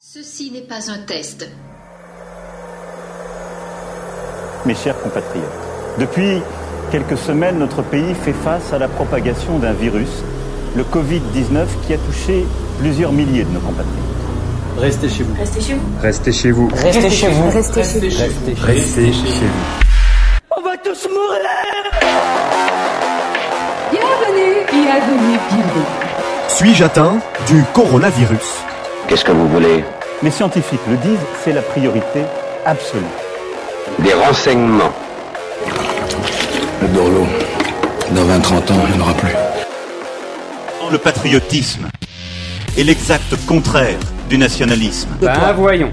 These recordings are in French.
Ceci n'est pas un test. Mes chers compatriotes, depuis quelques semaines, notre pays fait face à la propagation d'un virus, le Covid-19, qui a touché plusieurs milliers de nos compatriotes. Restez chez vous. Restez chez vous. Restez chez vous. Restez chez vous. Restez chez vous. Restez chez vous. On va tous mourir Bienvenue, bienvenue, bienvenue. Suis-je atteint du coronavirus? Qu'est-ce que vous voulez Les scientifiques le disent, c'est la priorité absolue. Des renseignements. Le Dorlo, dans 20-30 ans, il n'y en aura plus. Le patriotisme est l'exact contraire du nationalisme. Ben voyons.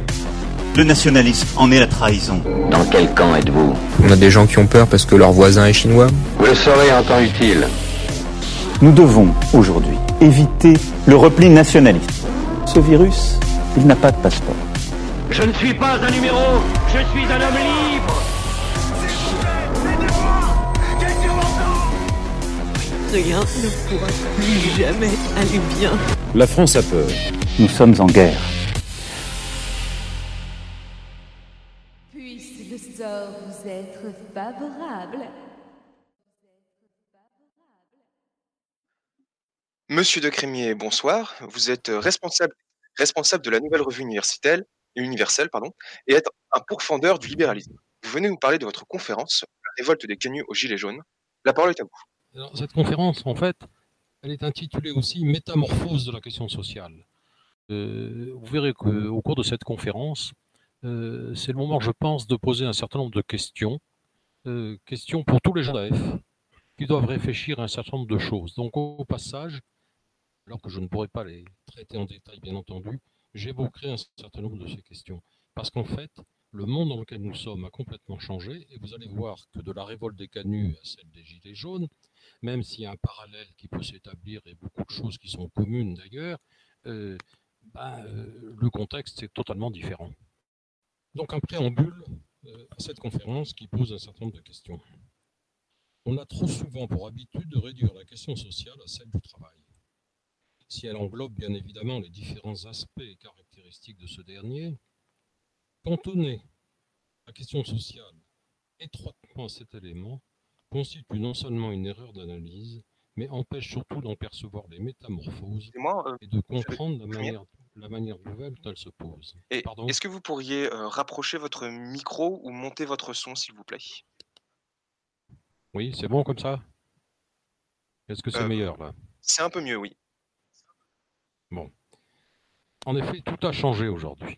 Le nationalisme en est la trahison. Dans quel camp êtes-vous On a des gens qui ont peur parce que leur voisin est chinois. Vous le saurez en temps utile. Nous devons aujourd'hui éviter le repli nationaliste. Ce virus, il n'a pas de passeport. Je ne suis pas un numéro, je suis un homme libre. Rien ne pourra plus jamais aller bien. La France a peur. Nous sommes en guerre. Puisse le sort vous être favorable. Monsieur de Crémier, bonsoir. Vous êtes responsable, responsable de la nouvelle revue universelle, pardon, et êtes un pourfendeur du libéralisme. Vous venez nous parler de votre conférence, La révolte des canuts aux Gilets jaunes. La parole est à vous. Cette conférence, en fait, elle est intitulée aussi Métamorphose de la question sociale. Euh, vous verrez qu'au cours de cette conférence, euh, c'est le moment, je pense, de poser un certain nombre de questions, euh, questions pour tous les gens d'AF, qui doivent réfléchir à un certain nombre de choses. Donc, au passage, alors que je ne pourrai pas les traiter en détail, bien entendu, j'évoquerai un certain nombre de ces questions. Parce qu'en fait, le monde dans lequel nous sommes a complètement changé, et vous allez voir que de la révolte des canuts à celle des gilets jaunes, même s'il y a un parallèle qui peut s'établir et beaucoup de choses qui sont communes d'ailleurs, euh, ben, euh, le contexte est totalement différent. Donc un préambule euh, à cette conférence qui pose un certain nombre de questions. On a trop souvent pour habitude de réduire la question sociale à celle du travail. Si elle englobe bien évidemment les différents aspects et caractéristiques de ce dernier, cantonner la question sociale étroitement à cet élément constitue non seulement une erreur d'analyse, mais empêche surtout d'en percevoir les métamorphoses euh, et de comprendre la manière, la manière nouvelle dont elles se posent. Et est-ce que vous pourriez euh, rapprocher votre micro ou monter votre son, s'il vous plaît? Oui, c'est bon comme ça? Est-ce que c'est Euh, meilleur là? C'est un peu mieux, oui. Bon. En effet, tout a changé aujourd'hui.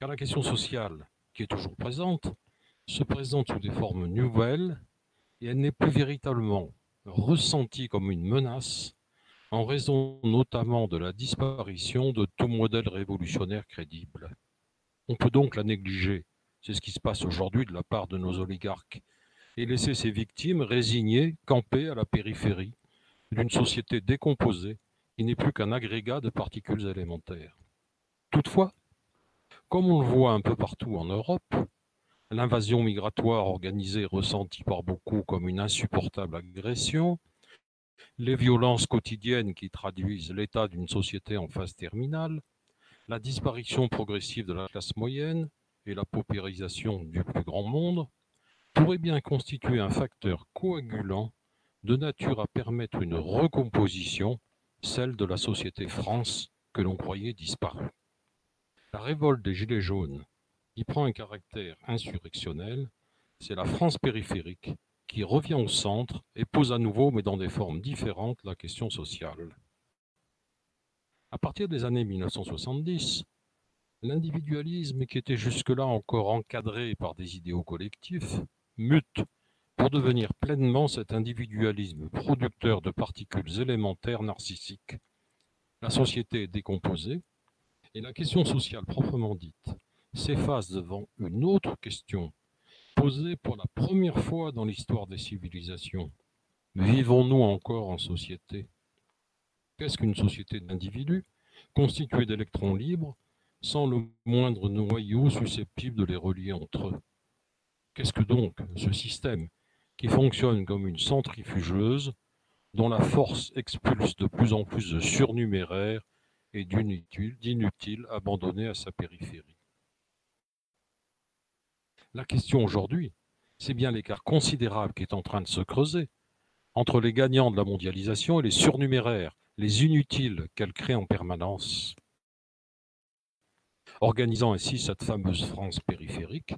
Car la question sociale, qui est toujours présente, se présente sous des formes nouvelles et elle n'est plus véritablement ressentie comme une menace en raison notamment de la disparition de tout modèle révolutionnaire crédible. On peut donc la négliger, c'est ce qui se passe aujourd'hui de la part de nos oligarques, et laisser ces victimes résignées, campées à la périphérie d'une société décomposée qui n'est plus qu'un agrégat de particules élémentaires. Toutefois, comme on le voit un peu partout en Europe, l'invasion migratoire organisée ressentie par beaucoup comme une insupportable agression, les violences quotidiennes qui traduisent l'état d'une société en phase terminale, la disparition progressive de la classe moyenne et la paupérisation du plus grand monde pourraient bien constituer un facteur coagulant de nature à permettre une recomposition, celle de la société France que l'on croyait disparue. La révolte des Gilets jaunes, qui prend un caractère insurrectionnel, c'est la France périphérique qui revient au centre et pose à nouveau, mais dans des formes différentes, la question sociale. À partir des années 1970, l'individualisme qui était jusque-là encore encadré par des idéaux collectifs mute pour devenir pleinement cet individualisme producteur de particules élémentaires narcissiques. La société est décomposée et la question sociale proprement dite s'efface devant une autre question posée pour la première fois dans l'histoire des civilisations. Vivons-nous encore en société? Qu'est-ce qu'une société d'individus constituée d'électrons libres sans le moindre noyau susceptible de les relier entre eux? Qu'est-ce que donc ce système qui fonctionne comme une centrifugeuse dont la force expulse de plus en plus de surnuméraires et d'inutiles abandonnés à sa périphérie. La question aujourd'hui, c'est bien l'écart considérable qui est en train de se creuser entre les gagnants de la mondialisation et les surnuméraires, les inutiles qu'elle crée en permanence, organisant ainsi cette fameuse France périphérique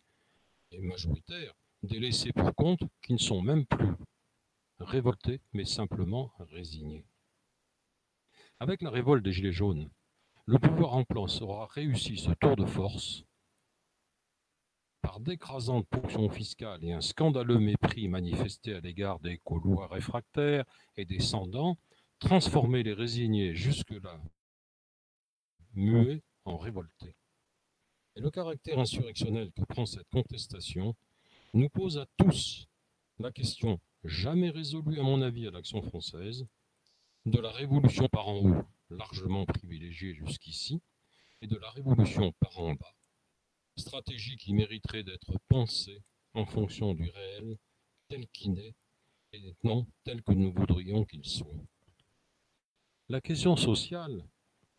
et majoritaire des laissés pour compte qui ne sont même plus révoltés, mais simplement résignés. Avec la révolte des Gilets jaunes, le pouvoir en place aura réussi ce tour de force par d'écrasantes ponctions fiscales et un scandaleux mépris manifesté à l'égard des Gaulois réfractaires et descendants, transformer les résignés jusque-là muets en révoltés. Et le caractère insurrectionnel que prend cette contestation nous pose à tous la question, jamais résolue à mon avis à l'action française, de la révolution par en haut, largement privilégiée jusqu'ici, et de la révolution par en bas, stratégie qui mériterait d'être pensée en fonction du réel tel qu'il est et non tel que nous voudrions qu'il soit. La question sociale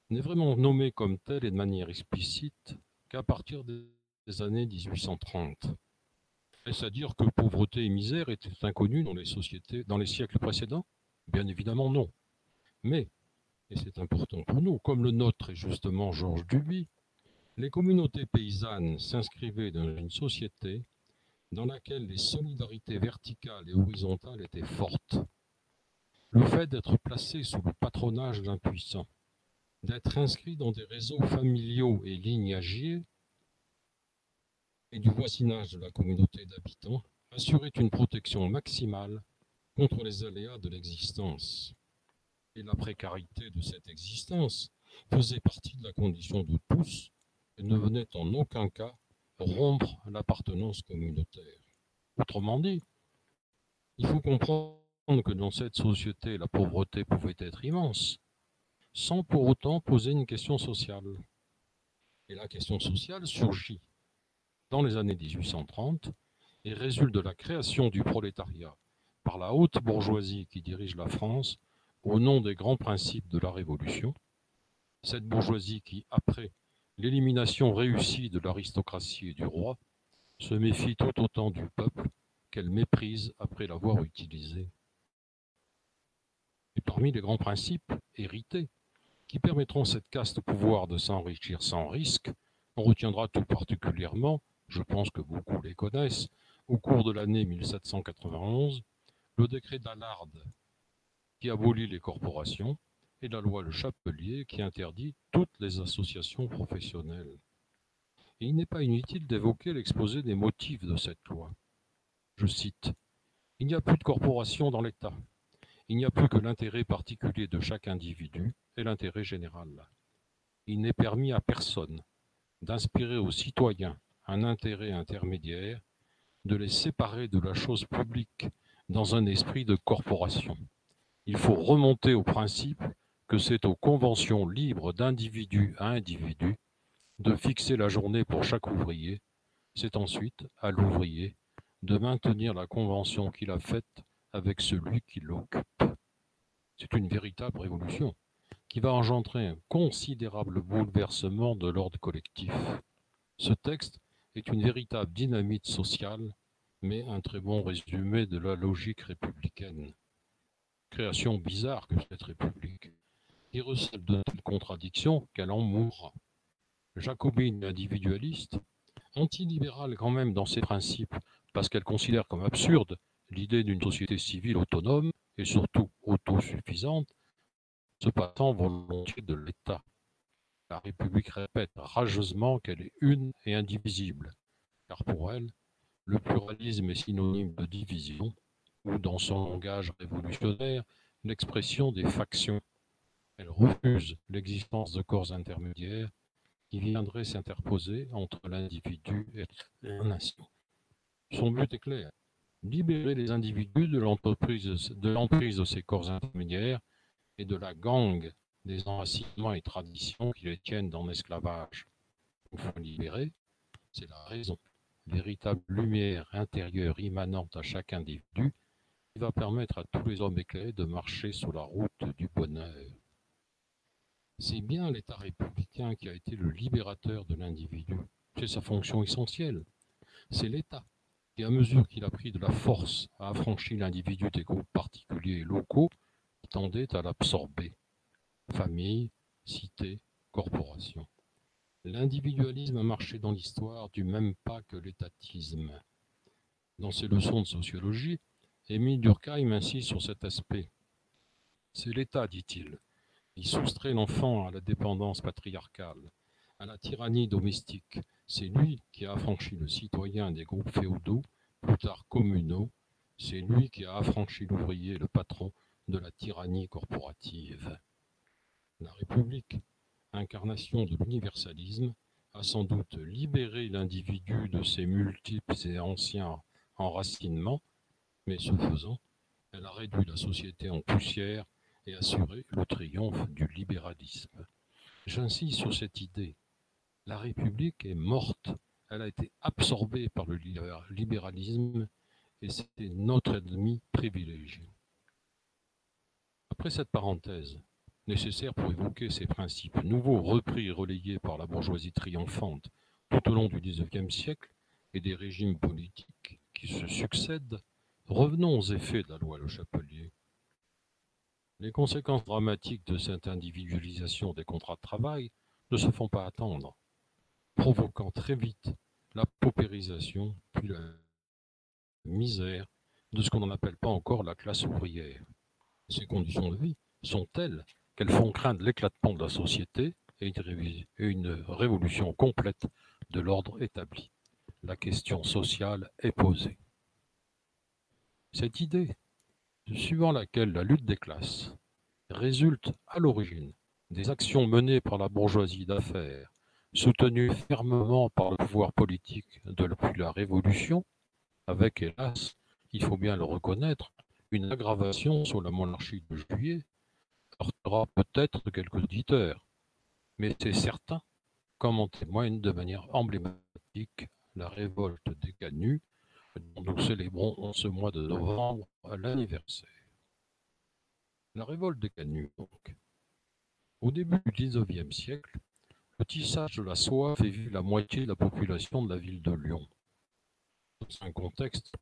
n'est vraiment nommée comme telle et de manière explicite qu'à partir des années 1830. Est-ce à dire que pauvreté et misère étaient inconnues dans les sociétés, dans les siècles précédents? Bien évidemment non. Mais, et c'est important pour nous, comme le note très justement Georges Duby, les communautés paysannes s'inscrivaient dans une société dans laquelle les solidarités verticales et horizontales étaient fortes. Le fait d'être placé sous le patronage d'un puissant, d'être inscrit dans des réseaux familiaux et lignagiers, et du voisinage de la communauté d'habitants, assurait une protection maximale contre les aléas de l'existence. Et la précarité de cette existence faisait partie de la condition de tous et ne venait en aucun cas rompre l'appartenance communautaire. Autrement dit, il faut comprendre que dans cette société, la pauvreté pouvait être immense, sans pour autant poser une question sociale. Et la question sociale surgit dans les années 1830 et résulte de la création du prolétariat par la haute bourgeoisie qui dirige la France au nom des grands principes de la Révolution, cette bourgeoisie qui, après l'élimination réussie de l'aristocratie et du roi, se méfie tout autant du peuple qu'elle méprise après l'avoir utilisé. Et parmi les grands principes hérités qui permettront cette caste pouvoir de s'enrichir sans risque, on retiendra tout particulièrement, je pense que beaucoup les connaissent, au cours de l'année 1791, le décret d'Allard qui abolit les corporations et la loi Le Chapelier qui interdit toutes les associations professionnelles. Et il n'est pas inutile d'évoquer l'exposé des motifs de cette loi. Je cite Il n'y a plus de corporation dans l'État. Il n'y a plus que l'intérêt particulier de chaque individu et l'intérêt général. Il n'est permis à personne d'inspirer aux citoyens un intérêt intermédiaire, de les séparer de la chose publique dans un esprit de corporation. Il faut remonter au principe que c'est aux conventions libres d'individu à individu de fixer la journée pour chaque ouvrier, c'est ensuite à l'ouvrier de maintenir la convention qu'il a faite avec celui qui l'occupe. C'est une véritable révolution qui va engendrer un considérable bouleversement de l'ordre collectif. Ce texte est une véritable dynamite sociale, mais un très bon résumé de la logique républicaine. Création bizarre que cette République qui recèle de telles contradictions qu'elle en mourra. Jacobine individualiste, antilibérale quand même dans ses principes, parce qu'elle considère comme absurde l'idée d'une société civile autonome et surtout autosuffisante, se passant volontiers de l'État. La République répète rageusement qu'elle est une et indivisible, car pour elle, le pluralisme est synonyme de division, ou dans son langage révolutionnaire, l'expression des factions. Elle refuse l'existence de corps intermédiaires qui viendraient s'interposer entre l'individu et la nation. Son but est clair, libérer les individus de l'emprise de ces corps intermédiaires et de la gangue des enracinements et traditions qui les tiennent dans l'esclavage. Il faut libérer, c'est la raison, véritable lumière intérieure immanente à chaque individu qui va permettre à tous les hommes éclairés de marcher sur la route du bonheur. C'est bien l'État républicain qui a été le libérateur de l'individu. C'est sa fonction essentielle. C'est l'État qui, à mesure qu'il a pris de la force, a affranchi l'individu des groupes particuliers et locaux qui tendaient à l'absorber. Famille, cité, corporation. L'individualisme a marché dans l'histoire du même pas que l'étatisme. Dans ses leçons de sociologie, Émile Durkheim insiste sur cet aspect. C'est l'État, dit-il. Il soustrait l'enfant à la dépendance patriarcale, à la tyrannie domestique. C'est lui qui a affranchi le citoyen des groupes féodaux, plus tard communaux. C'est lui qui a affranchi l'ouvrier, le patron, de la tyrannie corporative. La République, incarnation de l'universalisme, a sans doute libéré l'individu de ses multiples et anciens enracinements, mais ce faisant, elle a réduit la société en poussière et assuré le triomphe du libéralisme. J'insiste sur cette idée. La République est morte, elle a été absorbée par le libéralisme et c'était notre ennemi privilégié. Après cette parenthèse, nécessaire pour évoquer ces principes nouveaux repris et relayés par la bourgeoisie triomphante tout au long du XIXe siècle et des régimes politiques qui se succèdent, revenons aux effets de la loi Le Chapelier. Les conséquences dramatiques de cette individualisation des contrats de travail ne se font pas attendre, provoquant très vite la paupérisation puis la misère de ce qu'on n'appelle pas encore la classe ouvrière. Ces conditions de vie sont telles qu'elles font craindre l'éclatement de la société et une révolution complète de l'ordre établi. La question sociale est posée. Cette idée, suivant laquelle la lutte des classes résulte à l'origine des actions menées par la bourgeoisie d'affaires, soutenues fermement par le pouvoir politique depuis la Révolution, avec hélas, il faut bien le reconnaître, une aggravation sous la monarchie de Juillet, heurtera peut-être quelques auditeurs, mais c'est certain, comme en témoigne de manière emblématique la révolte des Canuts, dont nous célébrons en ce mois de novembre l'anniversaire. La révolte des Canuts, donc. Au début du XIXe siècle, le tissage de la soie fait vivre la moitié de la population de la ville de Lyon. Dans un contexte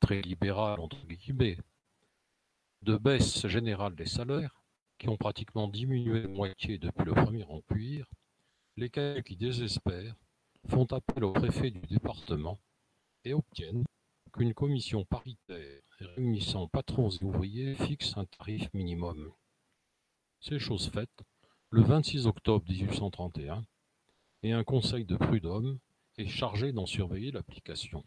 très libéral, entre guillemets, de baisse générale des salaires, qui ont pratiquement diminué de moitié depuis le Premier Empire, les canuts qui désespèrent font appel au préfet du département et obtiennent qu'une commission paritaire réunissant patrons et ouvriers fixe un tarif minimum. C'est chose faite le 26 octobre 1831 et un conseil de prud'homme est chargé d'en surveiller l'application.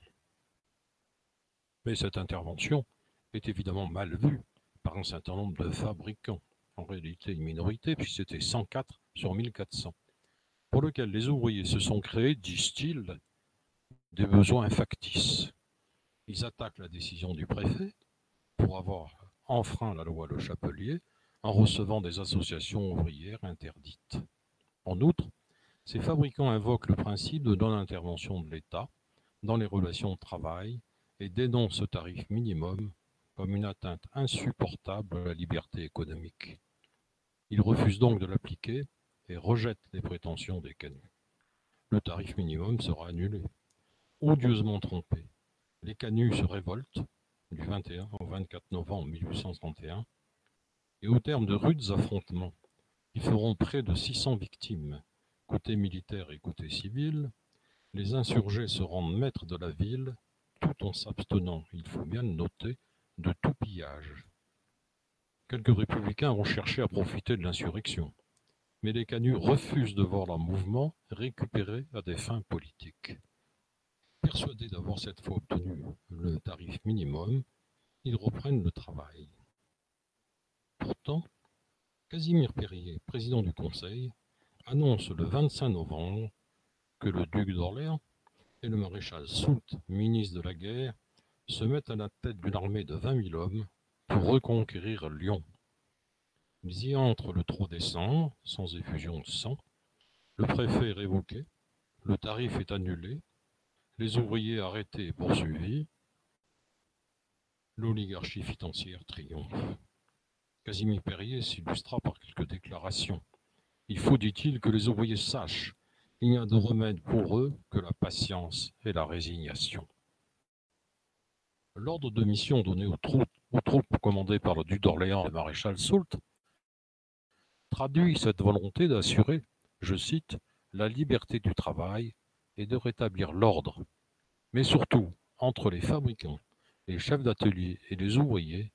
Mais cette intervention est évidemment mal vue par un certain nombre de fabricants en réalité une minorité, puis c'était 104 sur 1400, pour lequel les ouvriers se sont créés, disent-ils, des besoins factices. Ils attaquent la décision du préfet pour avoir enfreint la loi Le Chapelier en recevant des associations ouvrières interdites. En outre, ces fabricants invoquent le principe de non-intervention de l'État dans les relations de travail et dénoncent ce tarif minimum comme une atteinte insupportable à la liberté économique. Il refuse donc de l'appliquer et rejette les prétentions des canuts. Le tarif minimum sera annulé. Odieusement trompés, les canuts se révoltent du 21 au 24 novembre 1831 et au terme de rudes affrontements qui feront près de 600 victimes, côté militaire et côté civil, les insurgés se rendent maîtres de la ville tout en s'abstenant, il faut bien le noter, de tout pillage. Quelques républicains vont chercher à profiter de l'insurrection, mais les canuts refusent de voir leur mouvement récupéré à des fins politiques. Persuadés d'avoir cette fois obtenu le tarif minimum, ils reprennent le travail. Pourtant, Casimir Perrier, président du Conseil, annonce le 25 novembre que le duc d'Orléans et le maréchal Soult, ministre de la guerre, se mettent à la tête d'une armée de 20 000 hommes pour reconquérir Lyon. Ils y entrent le 3 décembre, sans effusion de sang. Le préfet est révoqué, le tarif est annulé, les ouvriers arrêtés et poursuivis. L'oligarchie financière triomphe. Casimir Perrier s'illustra par quelques déclarations. Il faut, dit-il, que les ouvriers sachent qu'il n'y a de remède pour eux que la patience et la résignation. L'ordre de mission donné aux troupes, aux troupes commandées par le duc d'Orléans et le maréchal Soult traduit cette volonté d'assurer, je cite, la liberté du travail et de rétablir l'ordre, mais surtout, entre les fabricants, les chefs d'atelier et les ouvriers,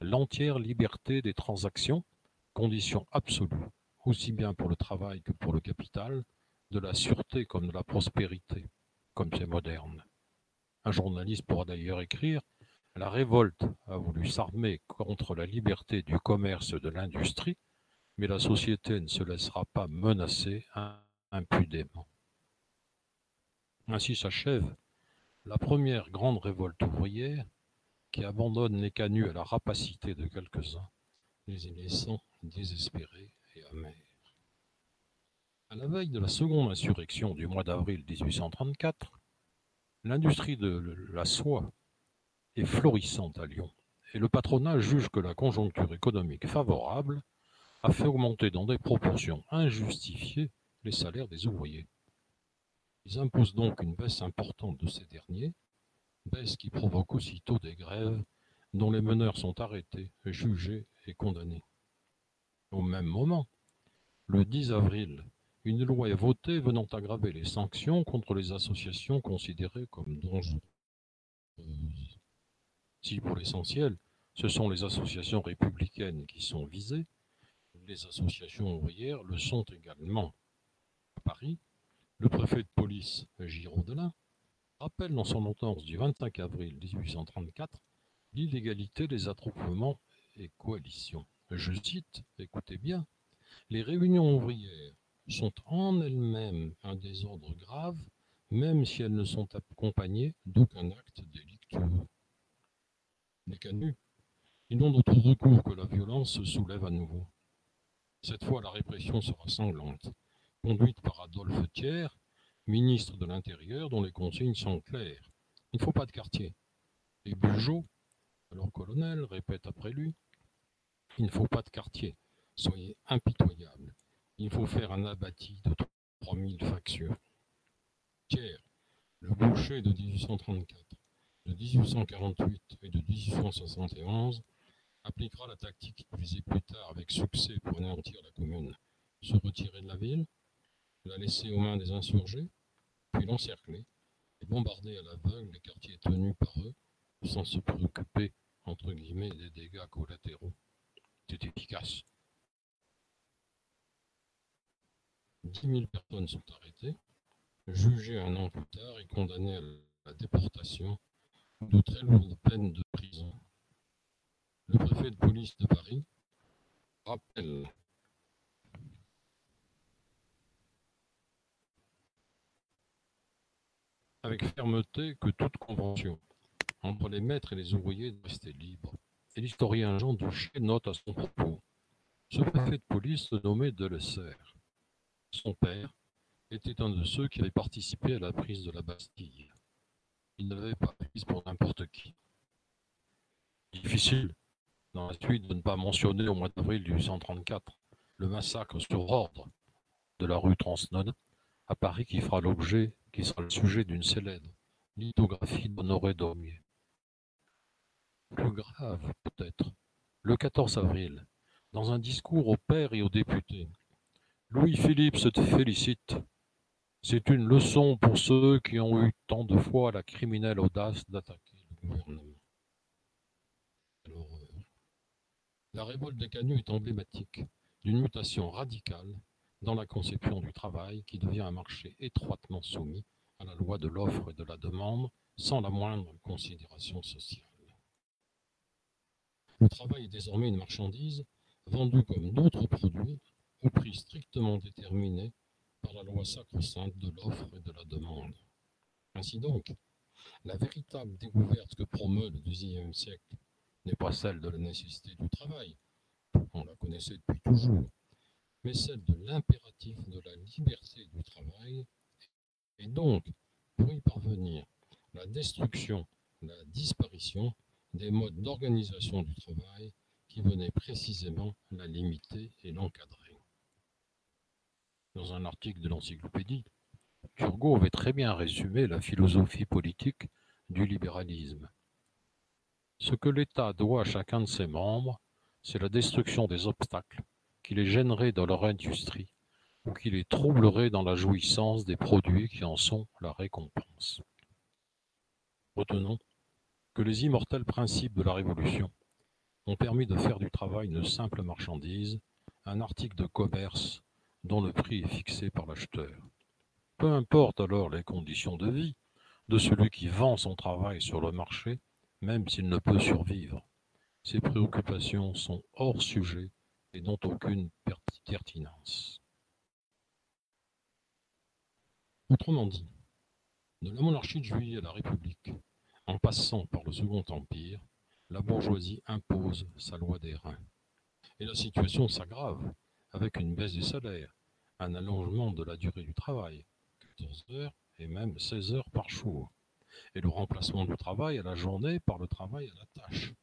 l'entière liberté des transactions, condition absolue, aussi bien pour le travail que pour le capital, de la sûreté comme de la prospérité, comme c'est moderne. Un journaliste pourra d'ailleurs écrire La révolte a voulu s'armer contre la liberté du commerce et de l'industrie, mais la société ne se laissera pas menacer impudemment. Ainsi s'achève la première grande révolte ouvrière qui abandonne les canuts à la rapacité de quelques-uns, les y laissant désespérés et amers. À la veille de la seconde insurrection du mois d'avril 1834, l'industrie de la soie est florissante à Lyon et le patronat juge que la conjoncture économique favorable a fait augmenter dans des proportions injustifiées les salaires des ouvriers. Ils imposent donc une baisse importante de ces derniers, baisse qui provoque aussitôt des grèves dont les meneurs sont arrêtés, jugés et condamnés. Au même moment, le 10 avril, une loi est votée venant aggraver les sanctions contre les associations considérées comme dangereuses. Si pour l'essentiel, ce sont les associations républicaines qui sont visées, les associations ouvrières le sont également. À Paris, le préfet de police, Giraudelin, rappelle dans son ordonnance du 25 avril 1834 l'illégalité des attroupements et coalitions. Je cite, écoutez bien, les réunions ouvrières sont en elles-mêmes un désordre grave, même si elles ne sont accompagnées d'aucun acte délictueux. Les canuts, ils n'ont d'autre recours que la violence se soulève à nouveau. Cette fois, la répression sera sanglante, conduite par Adolphe Thiers, ministre de l'Intérieur, dont les consignes sont claires. Il ne faut pas de quartier. Et Bugeaud, alors colonel, répète après lui Il ne faut pas de quartier. Soyez impitoyables. Il faut faire un abattis de 3000 factions. Thiers, le boucher de 1834, de 1848 et de 1871 appliquera la tactique utilisée plus tard avec succès pour anéantir la commune, se retirer de la ville, la laisser aux mains des insurgés, puis l'encercler et bombarder à l'aveugle les quartiers tenus par eux sans se préoccuper, entre guillemets, des dégâts collatéraux. C'est efficace. Dix mille personnes sont arrêtées, jugées un an plus tard et condamnées à la déportation de très lourdes peines de prison le préfet de police de Paris rappelle avec fermeté que toute convention entre les maîtres et les ouvriers doit rester libre. Et l'historien Jean Duché note à son propos Ce préfet de police se nommait Delessert. Son père était un de ceux qui avaient participé à la prise de la Bastille. Il ne l'avait pas prise pour n'importe qui. Difficile dans la suite de ne pas mentionner au mois d'avril 1834 le massacre sur ordre de la rue Transnode à Paris qui fera l'objet, qui sera le sujet d'une célèbre lithographie d'Honoré Daumier. Plus grave peut-être, le 14 avril, dans un discours aux pères et aux députés, Louis-Philippe se félicite. C'est une leçon pour ceux qui ont eu tant de fois la criminelle audace d'attaquer le gouvernement. La révolte des canuts est emblématique d'une mutation radicale dans la conception du travail qui devient un marché étroitement soumis à la loi de l'offre et de la demande sans la moindre considération sociale. Le travail est désormais une marchandise vendue comme d'autres produits au prix strictement déterminé par la loi sacro-sainte de l'offre et de la demande. Ainsi donc, la véritable découverte que promeut le XIXe siècle n'est pas celle de la nécessité du travail, on la connaissait depuis toujours, mais celle de l'impératif de la liberté du travail, et donc, pour y parvenir, la destruction, la disparition des modes d'organisation du travail qui venaient précisément la limiter et l'encadrer. Dans un article de l'encyclopédie, Turgot avait très bien résumé la philosophie politique du libéralisme. Ce que l'État doit à chacun de ses membres, c'est la destruction des obstacles qui les gêneraient dans leur industrie ou qui les troubleraient dans la jouissance des produits qui en sont la récompense. Retenons que les immortels principes de la Révolution ont permis de faire du travail une simple marchandise, un article de commerce dont le prix est fixé par l'acheteur. Peu importe alors les conditions de vie de celui qui vend son travail sur le marché, même s'il ne peut survivre. Ces préoccupations sont hors sujet et n'ont aucune pertinence. Autrement dit, de la monarchie de juillet à la République, en passant par le Second Empire, la bourgeoisie impose sa loi des reins. Et la situation s'aggrave avec une baisse du salaire, un allongement de la durée du travail, 14 heures et même 16 heures par jour, et le remplacement du travail à la journée par le travail à la tâche,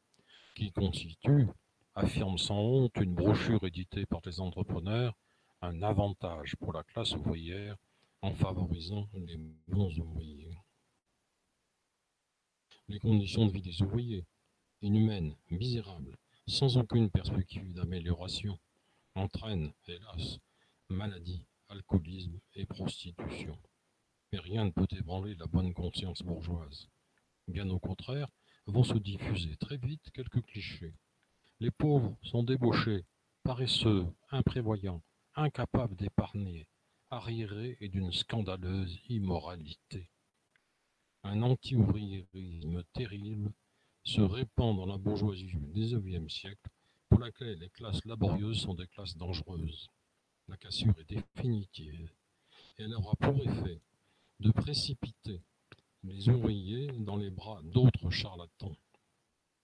qui constitue, affirme sans honte une brochure éditée par les entrepreneurs, un avantage pour la classe ouvrière en favorisant les bons ouvriers. Les conditions de vie des ouvriers, inhumaines, misérables, sans aucune perspective d'amélioration, entraînent, hélas, maladie, alcoolisme et prostitution. Mais rien ne peut ébranler la bonne conscience bourgeoise. Bien au contraire, vont se diffuser très vite quelques clichés. Les pauvres sont débauchés, paresseux, imprévoyants, incapables d'épargner, arriérés et d'une scandaleuse immoralité. Un anti-ouvriérisme terrible se répand dans la bourgeoisie du XIXe siècle, pour laquelle les classes laborieuses sont des classes dangereuses. La cassure est définitive, et elle aura pour effet de précipiter les ouvriers dans les bras d'autres charlatans,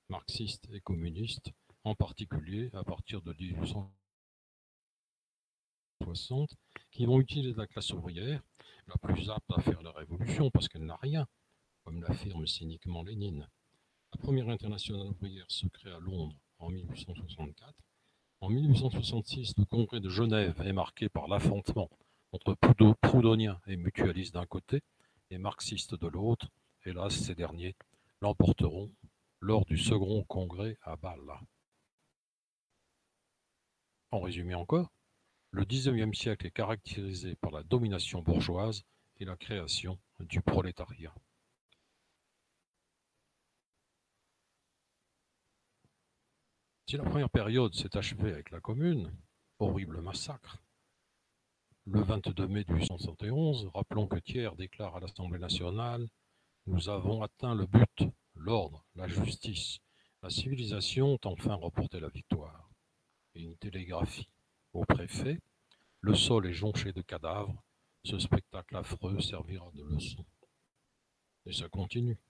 marxistes et communistes, en particulier à partir de 1860, qui vont utiliser la classe ouvrière, la plus apte à faire la révolution parce qu'elle n'a rien, comme l'affirme cyniquement Lénine. La première internationale ouvrière se crée à Londres en 1864. En 1866, le congrès de Genève est marqué par l'affrontement entre proudhoniens et mutualistes d'un côté et marxistes de l'autre. Hélas, ces derniers l'emporteront lors du second congrès à Bâle. En résumé encore, le XIXe siècle est caractérisé par la domination bourgeoise et la création du prolétariat. Si la première période s'est achevée avec la Commune, horrible massacre, le 22 mai 1871, rappelons que Thiers déclare à l'Assemblée nationale Nous avons atteint le but, l'ordre, la justice, la civilisation ont enfin remporté la victoire. Et une télégraphie au préfet Le sol est jonché de cadavres, ce spectacle affreux servira de leçon. Et ça continue.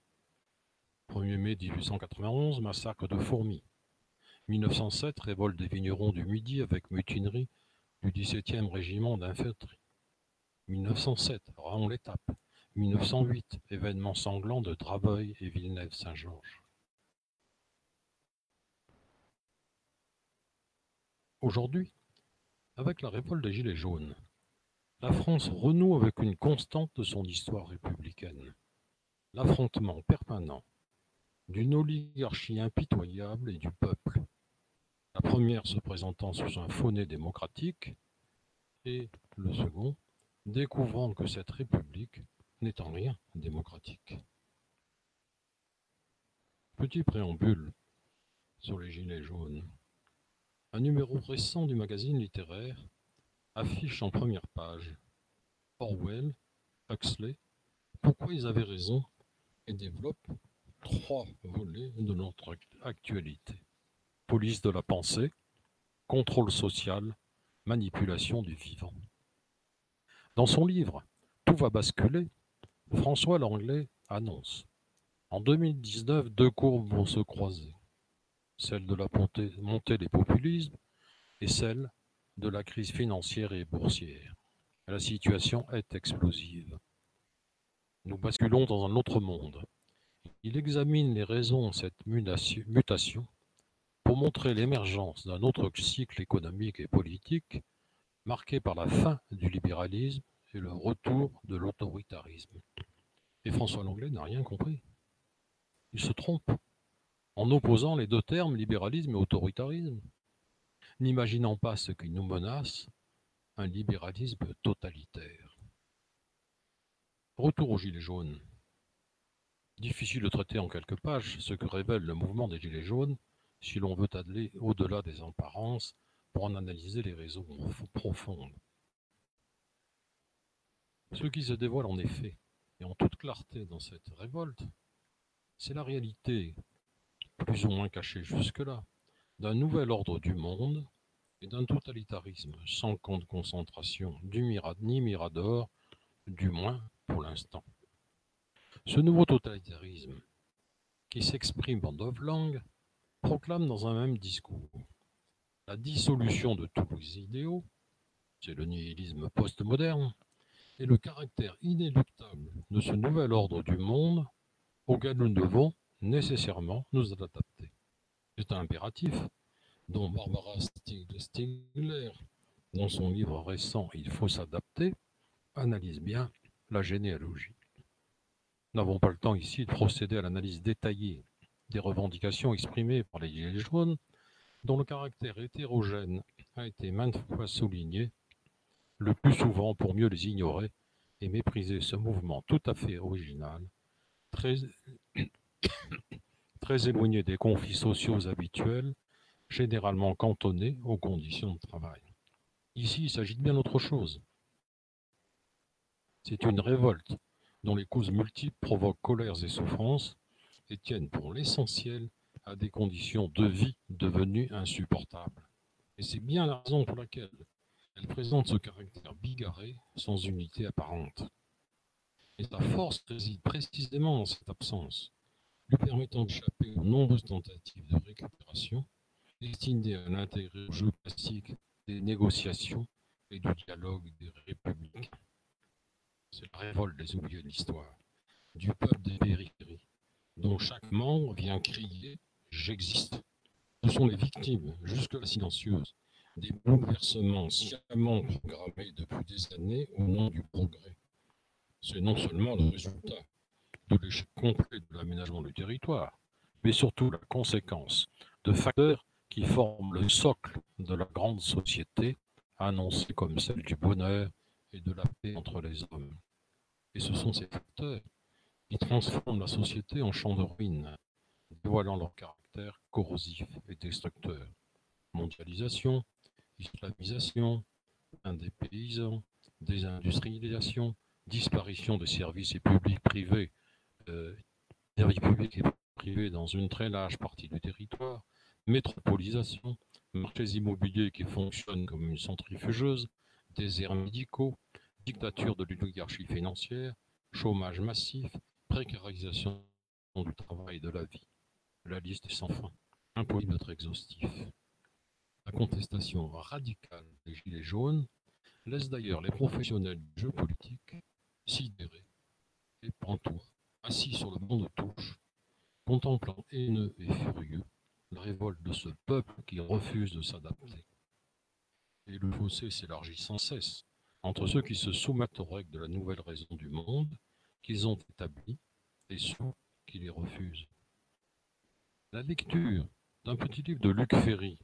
1er mai 1891, massacre de Fourmis. 1907, révolte des vignerons du Midi avec mutinerie du 17e régiment d'infanterie. 1907, Raon l'étape. 1908, événement sanglant de Drabeuil et Villeneuve-Saint-Georges. Aujourd'hui, avec la révolte des Gilets jaunes, la France renoue avec une constante de son histoire républicaine, l'affrontement permanent d'une oligarchie impitoyable et du peuple la première se présentant sous un faux démocratique, et le second découvrant que cette république n'est en rien démocratique. Petit préambule sur les Gilets jaunes. Un numéro récent du magazine littéraire affiche en première page Orwell, Huxley, pourquoi ils avaient raison et développe trois volets de notre actualité police de la pensée, contrôle social, manipulation du vivant. Dans son livre Tout va basculer, François Langlais annonce En 2019, deux courbes vont se croiser, celle de la montée des populismes et celle de la crise financière et boursière. La situation est explosive. Nous basculons dans un autre monde. Il examine les raisons de cette mutation pour montrer l'émergence d'un autre cycle économique et politique, marquée par la fin du libéralisme et le retour de l'autoritarisme. Et François Langlais n'a rien compris. Il se trompe en opposant les deux termes libéralisme et autoritarisme, n'imaginant pas ce qui nous menace, un libéralisme totalitaire. Retour aux Gilets jaunes. Difficile de traiter en quelques pages ce que révèle le mouvement des Gilets jaunes si l'on veut aller au-delà des apparences pour en analyser les raisons profondes. Ce qui se dévoile en effet, et en toute clarté dans cette révolte, c'est la réalité, plus ou moins cachée jusque-là, d'un nouvel ordre du monde et d'un totalitarisme sans camp de concentration ni mirador, du moins pour l'instant. Ce nouveau totalitarisme, qui s'exprime en neuf langues, proclame dans un même discours la dissolution de tous les idéaux, c'est le nihilisme postmoderne, et le caractère inéluctable de ce nouvel ordre du monde auquel nous devons nécessairement nous adapter. C'est un impératif dont Barbara Stigler, dans son livre récent Il faut s'adapter, analyse bien la généalogie. Nous n'avons pas le temps ici de procéder à l'analyse détaillée des revendications exprimées par les Gilets jaunes, dont le caractère hétérogène a été maintes fois souligné, le plus souvent pour mieux les ignorer et mépriser ce mouvement tout à fait original, très, éloigné des conflits sociaux habituels, généralement cantonnés aux conditions de travail. Ici, il s'agit de bien autre chose. C'est une révolte dont les causes multiples provoquent colères et souffrances et tiennent pour l'essentiel à des conditions de vie devenues insupportables. Et c'est bien la raison pour laquelle elle présente ce caractère bigarré sans unité apparente. Et sa force réside précisément dans cette absence, lui permettant d'échapper aux nombreuses tentatives de récupération destinées à l'intégrer au jeu classique des négociations et du dialogue des républiques. C'est la révolte des oubliés de l'histoire, du peuple des périphéries, dont chaque membre vient crier J'existe. Ce sont les victimes, jusque-là silencieuses, des bouleversements sciemment programmés depuis des années au nom du progrès. C'est non seulement le résultat de l'échec complet de l'aménagement du territoire, mais surtout la conséquence de facteurs qui forment le socle de la grande société annoncée comme celle du bonheur et de la paix entre les hommes. Et ce sont ces facteurs qui transforment la société en champ de ruines, dévoilant leur caractère corrosif et destructeur. Mondialisation, islamisation, indépaysant, désindustrialisation, disparition des services et publics privés, euh, services publics et privés dans une très large partie du territoire, métropolisation, marchés immobiliers qui fonctionnent comme une centrifugeuse, déserts médicaux, dictature de l'oligarchie financière, chômage massif, précarisation du travail et de la vie. La liste est sans fin, impossible d'être exhaustif. La contestation radicale des Gilets jaunes laisse d'ailleurs les professionnels du jeu politique sidérés et pantois, assis sur le banc de touche, contemplant haineux et furieux la révolte de ce peuple qui refuse de s'adapter. Et le fossé s'élargit sans cesse entre ceux qui se soumettent aux règles de la nouvelle raison du monde qu'ils ont établies ceux qui les refusent. La lecture d'un petit livre de Luc Ferry,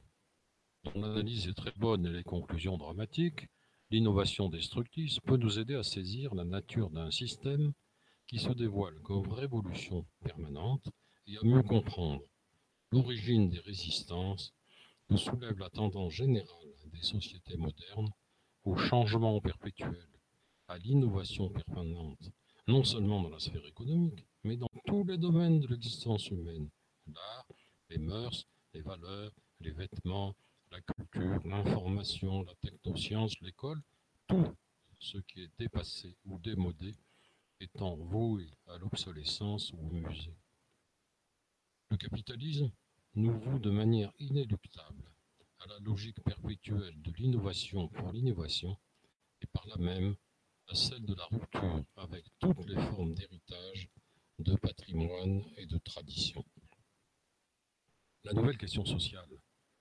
dont l'analyse est très bonne et les conclusions dramatiques, l'innovation destructrice peut nous aider à saisir la nature d'un système qui se dévoile comme révolution permanente et à mieux comprendre l'origine des résistances que soulève la tendance générale des sociétés modernes au changement perpétuel, à l'innovation permanente, non seulement dans la sphère économique, mais dans tous les domaines de l'existence humaine, l'art, les mœurs, les valeurs, les vêtements, la culture, l'information, la technoscience, l'école, tout ce qui est dépassé ou démodé étant voué à l'obsolescence ou au musée. Le capitalisme nous voue de manière inéluctable à la logique perpétuelle de l'innovation pour l'innovation et par là même à celle de la rupture avec toutes les formes d'héritage, de patrimoine et de La nouvelle question sociale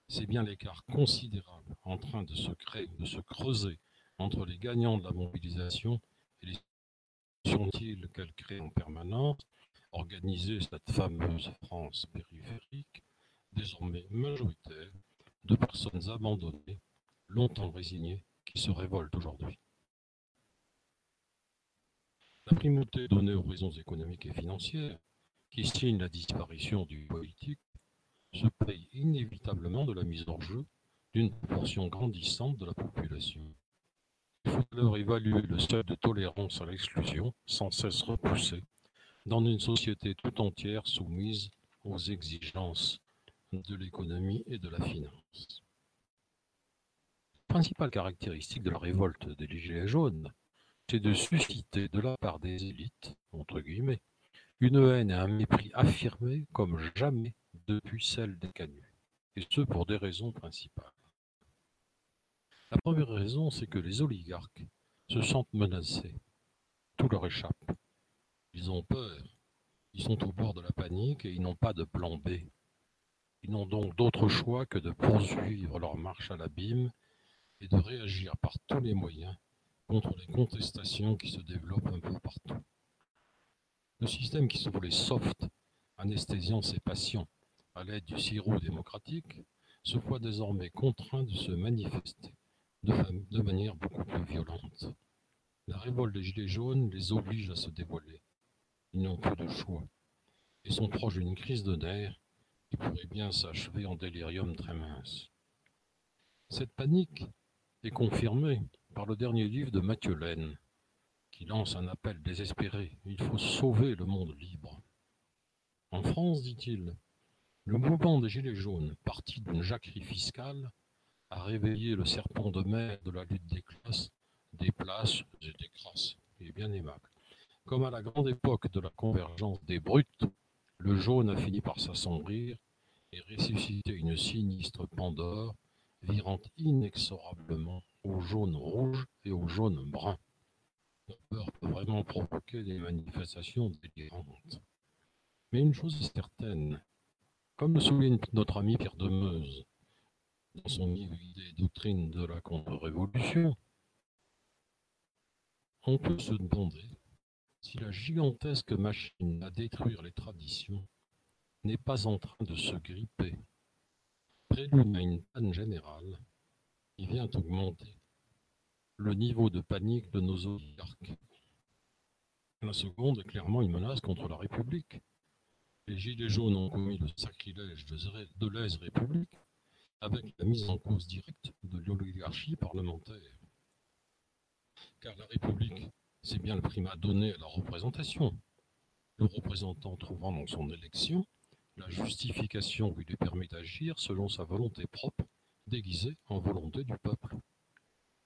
c'est bien l'écart considérable en train de se créer, de se creuser entre les gagnants de la mobilisation et les sont-ils qu'elle crée en permanence, organiser cette fameuse France périphérique, désormais majoritaire, de personnes abandonnées, longtemps résignées, qui se révoltent aujourd'hui. La primauté donnée aux raisons économiques et financières, qui signent la disparition du politique, se paye inévitablement de la mise en jeu d'une proportion grandissante de la population. Il faut alors évaluer le seuil de tolérance à l'exclusion, sans cesse repoussé, dans une société tout entière soumise aux exigences de l'économie et de la finance. La principale caractéristique de la révolte des Gilets jaunes, c'est de susciter de la part des élites, entre guillemets, une haine et un mépris affirmés comme jamais depuis celle des canuts, et ce pour des raisons principales. La première raison, c'est que les oligarques se sentent menacés. Tout leur échappe. Ils ont peur. Ils sont au bord de la panique et ils n'ont pas de plan B. Ils n'ont donc d'autre choix que de poursuivre leur marche à l'abîme et de réagir par tous les moyens contre les contestations qui se développent un peu partout. Le système qui se voulait soft, anesthésiant ses patients à l'aide du sirop démocratique, se voit désormais contraint de se manifester de, manière beaucoup plus violente. La révolte des Gilets jaunes les oblige à se dévoiler. Ils n'ont plus de choix et sont proches d'une crise de nerfs qui pourrait bien s'achever en délirium très mince. Cette panique est confirmée par le dernier livre de Mathieu Laine, qui lance un appel désespéré. Il faut sauver le monde libre. En France, dit-il, le mouvement des Gilets jaunes, parti d'une jacquerie fiscale, a réveillé le serpent de mer de la lutte des classes, des places et des crasses. Il est bien aimable. Comme à la grande époque de la convergence des brutes, le jaune a fini par s'assombrir et ressusciter une sinistre Pandore, virant inexorablement au jaune rouge et au jaune brun. Peur peut vraiment provoquer des manifestations délirantes. Mais une chose est certaine, comme le souligne notre ami Pierre Demeuse dans son livre Idées doctrine de la contre-révolution, on peut se demander si la gigantesque machine à détruire les traditions n'est pas en train de se gripper, prélude à une panne générale qui vient augmenter le niveau de panique de nos oligarques. La seconde est clairement une menace contre la République. Les Gilets jaunes ont commis le sacrilège de l'aise République avec la mise en cause directe de l'oligarchie parlementaire. Car la République, c'est bien le primat donné à la représentation. Le représentant trouvant dans son élection la justification qui lui permet d'agir selon sa volonté propre, déguisée en volonté du peuple.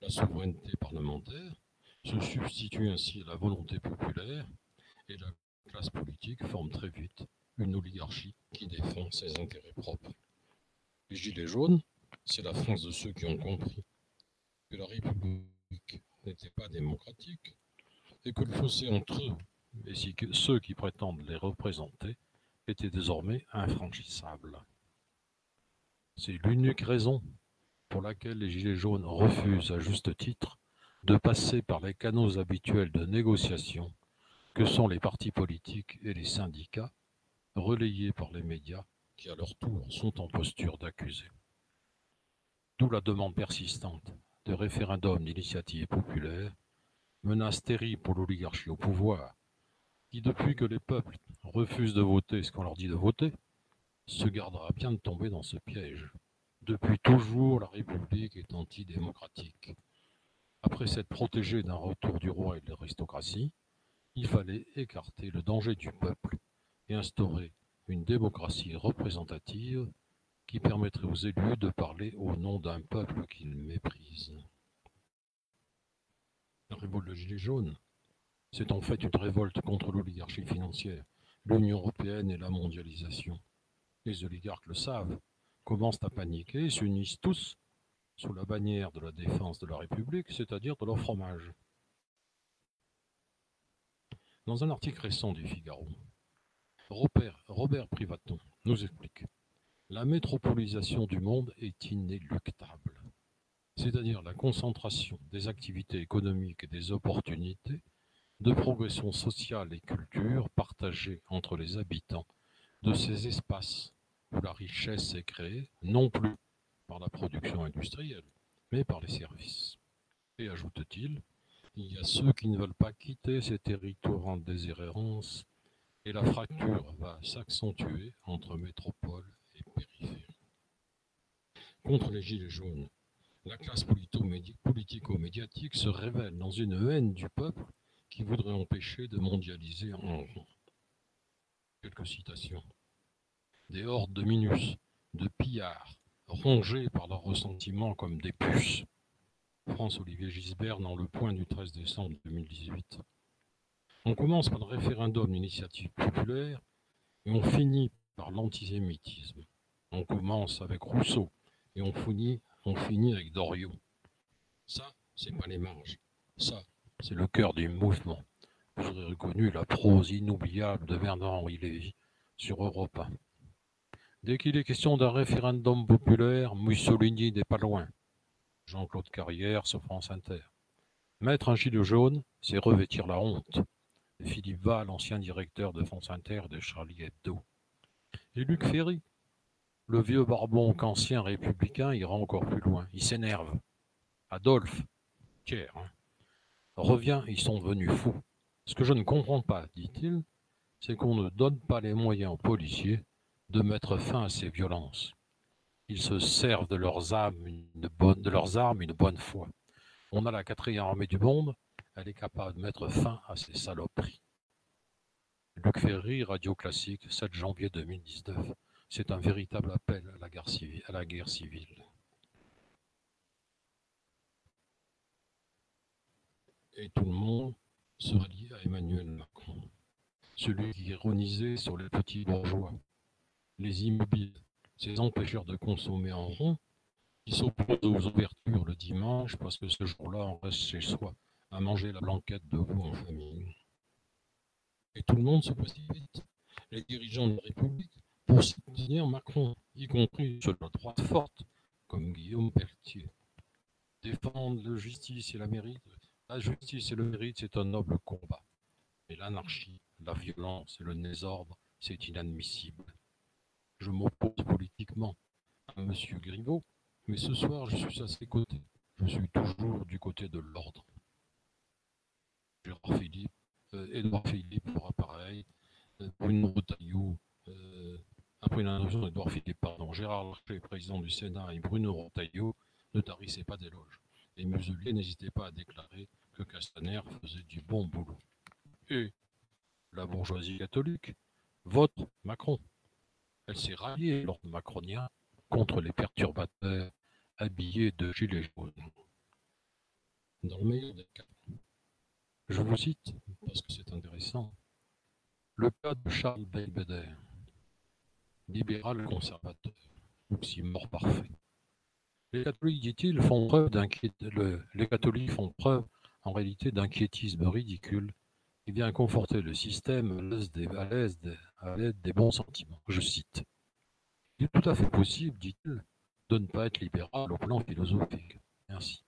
La souveraineté parlementaire se substitue ainsi à la volonté populaire et la classe politique forme très vite une oligarchie qui défend ses intérêts propres. Les Gilets jaunes, c'est la France de ceux qui ont compris que la République n'était pas démocratique et que le fossé entre eux et ceux qui prétendent les représenter était désormais infranchissable. C'est l'unique raison pour laquelle les Gilets jaunes refusent à juste titre de passer par les canaux habituels de négociation que sont les partis politiques et les syndicats, relayés par les médias qui à leur tour sont en posture d'accuser. D'où la demande persistante de référendum d'initiative populaire, menace terrible pour l'oligarchie au pouvoir, qui depuis que les peuples refusent de voter ce qu'on leur dit de voter, se gardera bien de tomber dans ce piège. Depuis toujours, la République est antidémocratique. Après s'être protégée d'un retour du roi et de l'aristocratie, il fallait écarter le danger du peuple et instaurer une démocratie représentative qui permettrait aux élus de parler au nom d'un peuple qu'ils méprisent. La révolte de Gilets jaunes, c'est en fait une révolte contre l'oligarchie financière, l'Union européenne et la mondialisation. Les oligarques le savent, commencent à paniquer et s'unissent tous sous la bannière de la défense de la République, c'est-à-dire de leur fromage. Dans un article récent du Figaro, Robert, Robert Privaton nous explique La métropolisation du monde est inéluctable, c'est-à-dire la concentration des activités économiques et des opportunités de progression sociale et culture partagées entre les habitants de ces espaces où la richesse est créée, non plus par la production industrielle, mais par les services. Et ajoute-t-il, il y a ceux qui ne veulent pas quitter ces territoires en déshérence et la fracture va s'accentuer entre métropole et périphérie. Contre les Gilets jaunes, la classe politico-médiatique se révèle dans une haine du peuple qui voudrait empêcher de mondialiser en Quelques citations. Des hordes de minus, de pillards, rongés par leur ressentiment comme des puces. France-Olivier Gisbert dans Le Point du 13 décembre 2018. On commence par le référendum d'initiative populaire et on finit par l'antisémitisme. On commence avec Rousseau et on finit, avec Doriot. Ça, c'est pas les marges. Ça, c'est le cœur du mouvement. Vous aurez reconnu la prose inoubliable de Bernard-Henri Lévy sur Europe 1. Dès qu'il est question d'un référendum populaire, Mussolini n'est pas loin. Jean-Claude Carrière sur France Inter. Mettre un gilet jaune, c'est revêtir la honte. Philippe Val, ancien directeur de France Inter de Charlie Hebdo. Et Luc Ferry, le vieux barbon qu'ancien républicain ira encore plus loin. Il s'énerve. Adolphe, Thiers, hein, revient, ils sont devenus fous. Ce que je ne comprends pas, dit-il, c'est qu'on ne donne pas les moyens aux policiers de mettre fin à ces violences. Ils se servent de leurs, armes une bonne, fois. On a la quatrième armée du monde, elle est capable de mettre fin à ces saloperies. Luc Ferry, Radio Classique, 7 janvier 2019. C'est un véritable appel à la guerre civile. Et tout le monde se rallie à Emmanuel Macron, celui qui ironisait sur les petits bourgeois, les immobiles, ces empêcheurs de consommer en rond, qui s'opposent aux ouvertures le dimanche parce que ce jour-là, on reste chez soi à manger la blanquette de vous en famille. Et tout le monde se précipite. Les dirigeants de la République pour soutenir Macron, y compris sur la droite forte, comme Guillaume Pelletier. Défendre la justice et la mérite, la justice et le mérite, c'est un noble combat. Mais l'anarchie, la violence et le désordre, c'est inadmissible. Je m'oppose politiquement à M. Griveaux, mais ce soir, je suis à ses côtés. Je suis toujours du côté de l'ordre. Gérard Philippe, euh, Edouard Philippe fera pareil, euh, Bruno Retailleau, euh, après l'intervention d'Edouard Philippe, pardon, Gérard Larcher, président du Sénat, et Bruno Retailleau ne tarissaient pas d'éloges. Les Museliers n'hésitaient pas à déclarer que Castaner faisait du bon boulot. Et la bourgeoisie catholique vote Macron. Elle s'est ralliée, l'ordre macronien, contre les perturbateurs habillés de gilets jaunes. Dans le meilleur des cas, je vous cite, parce que c'est intéressant, le cas de Charles Belvedere, libéral conservateur, mort parfait. Les catholiques, dit-il, font preuve les catholiques font preuve en réalité d'inquiétisme ridicule qui vient conforter le système à l'aide des bons sentiments. Je cite. Il est tout à fait possible, dit-il, de ne pas être libéral au plan philosophique. Merci.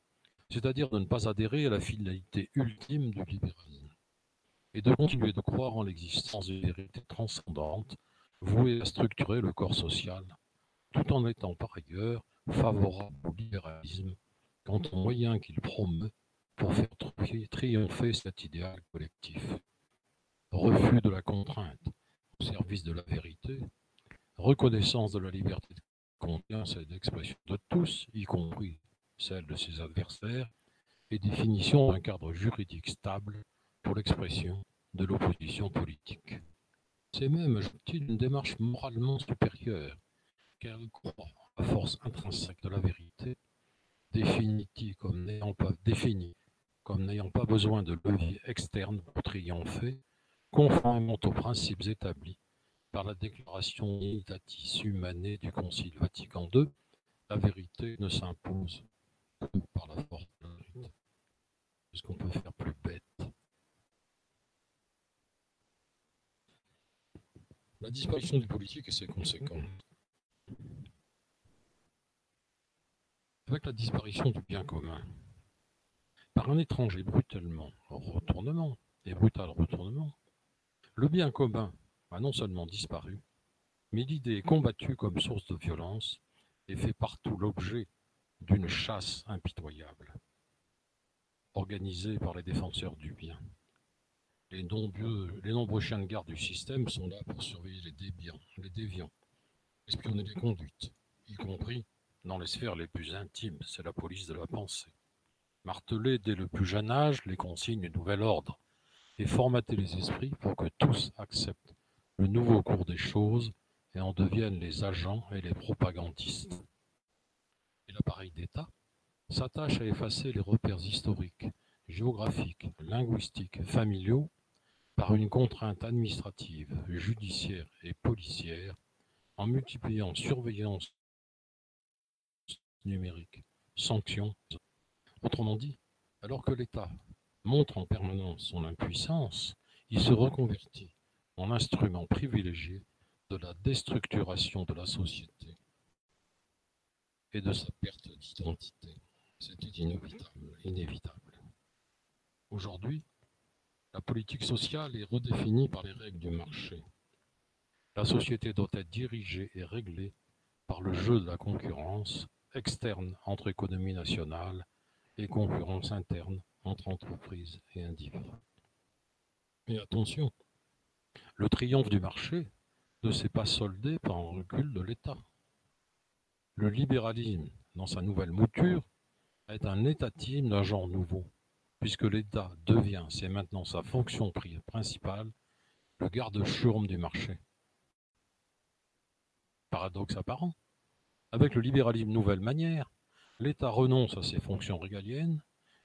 C'est-à-dire de ne pas adhérer à la finalité ultime du libéralisme et de continuer de croire en l'existence d'une vérité transcendante vouée à structurer le corps social, tout en étant par ailleurs favorable au libéralisme quant aux moyens qu'il promeut pour faire triompher cet idéal collectif. Refus de la contrainte au service de la vérité, reconnaissance de la liberté de conscience et d'expression de tous, y compris celle de ses adversaires, et définition d'un cadre juridique stable pour l'expression de l'opposition politique. C'est même, ajoute-t-il, une démarche moralement supérieure, car elle croit à force intrinsèque de la vérité, définie comme n'ayant pas définie comme n'ayant pas besoin de levier externe pour triompher, conformément aux principes établis par la Déclaration Unitatis Humanae du Concile Vatican II, la vérité ne s'impose que par la force. Est-ce qu'on peut faire plus bête La disparition du politique et ses conséquences. avec la disparition du bien commun, par un étranger brutalement retournement et brutal retournement, le bien commun a non seulement disparu, mais l'idée est combattue comme source de violence et fait partout l'objet d'une chasse impitoyable, organisée par les défenseurs du bien. Les nombreux, chiens de garde du système sont là pour surveiller les les déviants, espionner les conduites, y compris dans les sphères les plus intimes, c'est la police de la pensée. Marteler dès le plus jeune âge les consignes du nouvel ordre et formater les esprits pour que tous acceptent le nouveau cours des choses et en deviennent les agents et les propagandistes. Et l'appareil d'État s'attache à effacer les repères historiques, géographiques, linguistiques, familiaux par une contrainte administrative, judiciaire et policière en multipliant surveillance numérique, sanctions. Autrement dit, alors que l'État montre en permanence son impuissance, il se reconvertit en instrument privilégié de la déstructuration de la société et de sa perte d'identité. C'était inévitable. Aujourd'hui, la politique sociale est redéfinie par les règles du marché. La société doit être dirigée et réglée par le jeu de la concurrence externe entre économie nationale et concurrence interne entre entreprises et individus. Mais attention, le triomphe du marché ne s'est pas soldé par un recul de l'État. Le libéralisme, dans sa nouvelle mouture, est un étatisme d'un genre nouveau, puisque l'État devient, c'est maintenant sa fonction principale, le garde-chourme du marché. Paradoxe apparent. Avec le libéralisme nouvelle manière, l'État renonce à ses fonctions régaliennes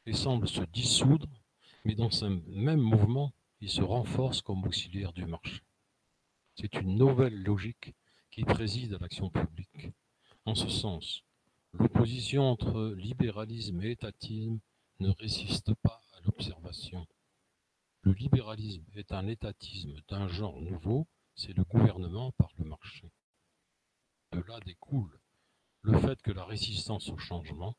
et semble se dissoudre, mais dans ce même mouvement, il se renforce comme auxiliaire du marché. C'est une nouvelle logique qui préside à l'action publique. En ce sens, l'opposition entre libéralisme et étatisme ne résiste pas à l'observation. Le libéralisme est un étatisme d'un genre nouveau, c'est le gouvernement par le marché. De là découle le fait que la résistance au changement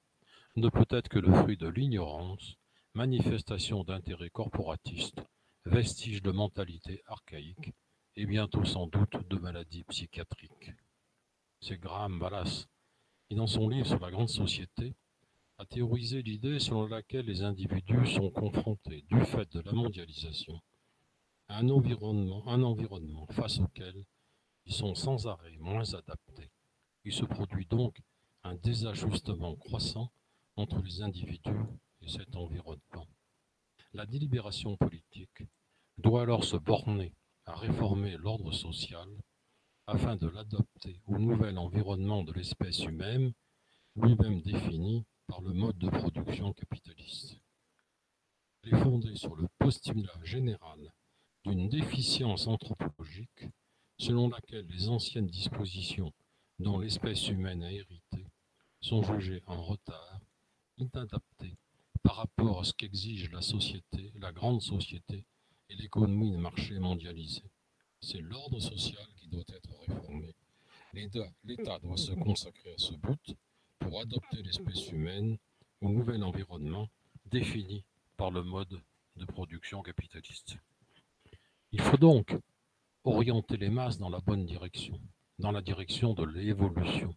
ne peut être que le fruit de l'ignorance, manifestation d'intérêts corporatistes, vestige de mentalité archaïque et bientôt sans doute de maladies psychiatriques. C'est Graham Ballas qui, dans son livre sur la grande société, a théorisé l'idée selon laquelle les individus sont confrontés, du fait de la mondialisation, à un environnement, un environnement face auquel ils sont sans arrêt moins adaptés il se produit donc un désajustement croissant entre les individus et cet environnement. La délibération politique doit alors se borner à réformer l'ordre social afin de l'adapter au nouvel environnement de l'espèce humaine, lui-même défini par le mode de production capitaliste. Elle est fondée sur le postulat général d'une déficience anthropologique selon laquelle les anciennes dispositions dont l'espèce humaine a hérité sont jugés en retard, inadaptés par rapport à ce qu'exige la société, la grande société et l'économie de marché mondialisée. C'est l'ordre social qui doit être réformé. L'État doit se consacrer à ce but pour adopter l'espèce humaine au nouvel environnement défini par le mode de production capitaliste. Il faut donc orienter les masses dans la bonne direction dans la direction de l'évolution,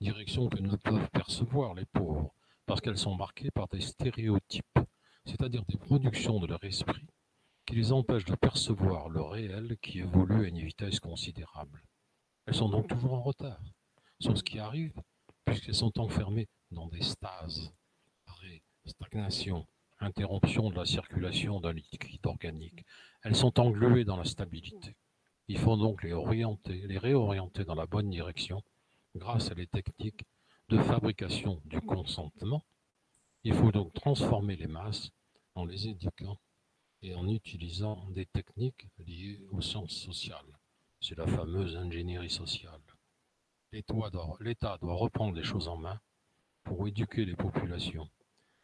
direction que ne peuvent percevoir les pauvres, parce qu'elles sont marquées par des stéréotypes, c'est-à-dire des productions de leur esprit, qui les empêchent de percevoir le réel qui évolue à une vitesse considérable. Elles sont donc toujours en retard sur ce qui arrive, puisqu'elles sont enfermées dans des stases, arrêt, stagnation, interruption de la circulation d'un liquide organique. Elles sont engluées dans la stabilité. Il faut donc les orienter, les réorienter dans la bonne direction grâce à les techniques de fabrication du consentement. Il faut donc transformer les masses en les éduquant et en utilisant des techniques liées aux sciences sociales. C'est la fameuse ingénierie sociale. L'État doit reprendre les choses en main pour éduquer les populations,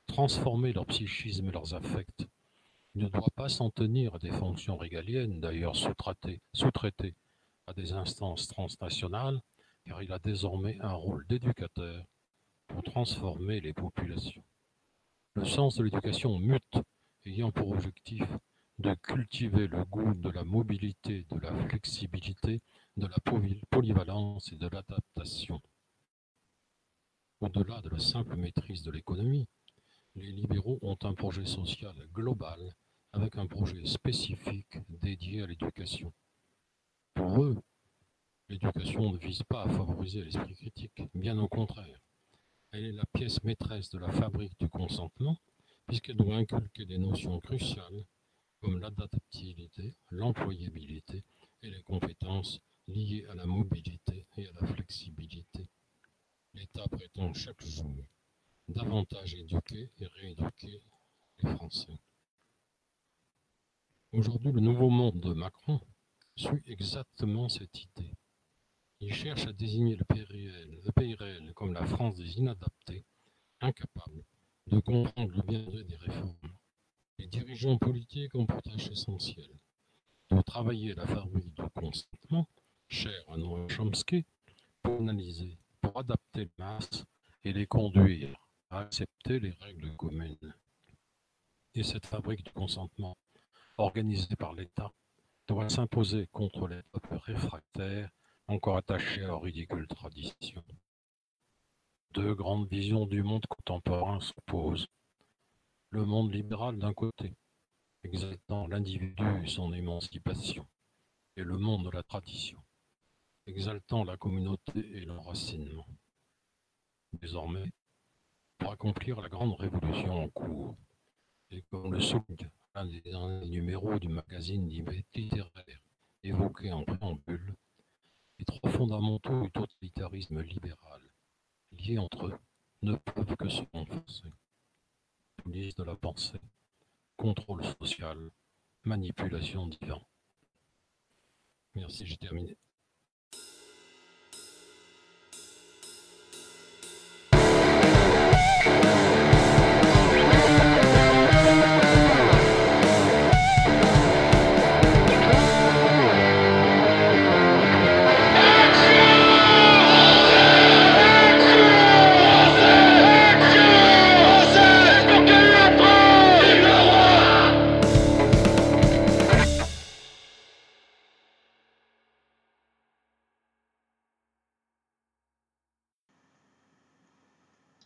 transformer leur psychisme et leurs affects ne doit pas s'en tenir à des fonctions régaliennes, d'ailleurs sous-traitées à des instances transnationales, car il a désormais un rôle d'éducateur pour transformer les populations. Le sens de l'éducation mute, ayant pour objectif de cultiver le goût de la mobilité, de la flexibilité, de la polyvalence et de l'adaptation. Au-delà de la simple maîtrise de l'économie, les libéraux ont un projet social global avec un projet spécifique dédié à l'éducation. Pour eux, l'éducation ne vise pas à favoriser l'esprit critique, bien au contraire. Elle est la pièce maîtresse de la fabrique du consentement, puisqu'elle doit inculquer des notions cruciales comme l'adaptabilité, l'employabilité et les compétences liées à la mobilité et à la flexibilité. L'État prétend chaque jour davantage éduquer et rééduquer les Français. Aujourd'hui, le nouveau monde de Macron suit exactement cette idée. Il cherche à désigner le pays réel, le pays réel comme la France des inadaptés, incapable de comprendre le bien des réformes. Les dirigeants politiques ont pour tâche essentielle de travailler la fabrique du consentement, cher à Noam Chomsky, pour analyser, pour adapter les masses et les conduire à accepter les règles communes. Et cette fabrique du consentement, organisée par l'État, doit s'imposer contre les peuples réfractaires encore attachés à leurs ridicules traditions. Deux grandes visions du monde contemporain s'opposent. Le monde libéral d'un côté, exaltant l'individu et son émancipation, et le monde de la tradition, exaltant la communauté et l'enracinement. Désormais, pour accomplir la grande révolution en cours, et comme le souligne un des derniers numéros du magazine littéraire évoqué en préambule, les trois fondamentaux du totalitarisme libéral, liés entre eux, ne peuvent que se renforcer. Police de la pensée, contrôle social, manipulation divin. Merci, j'ai terminé.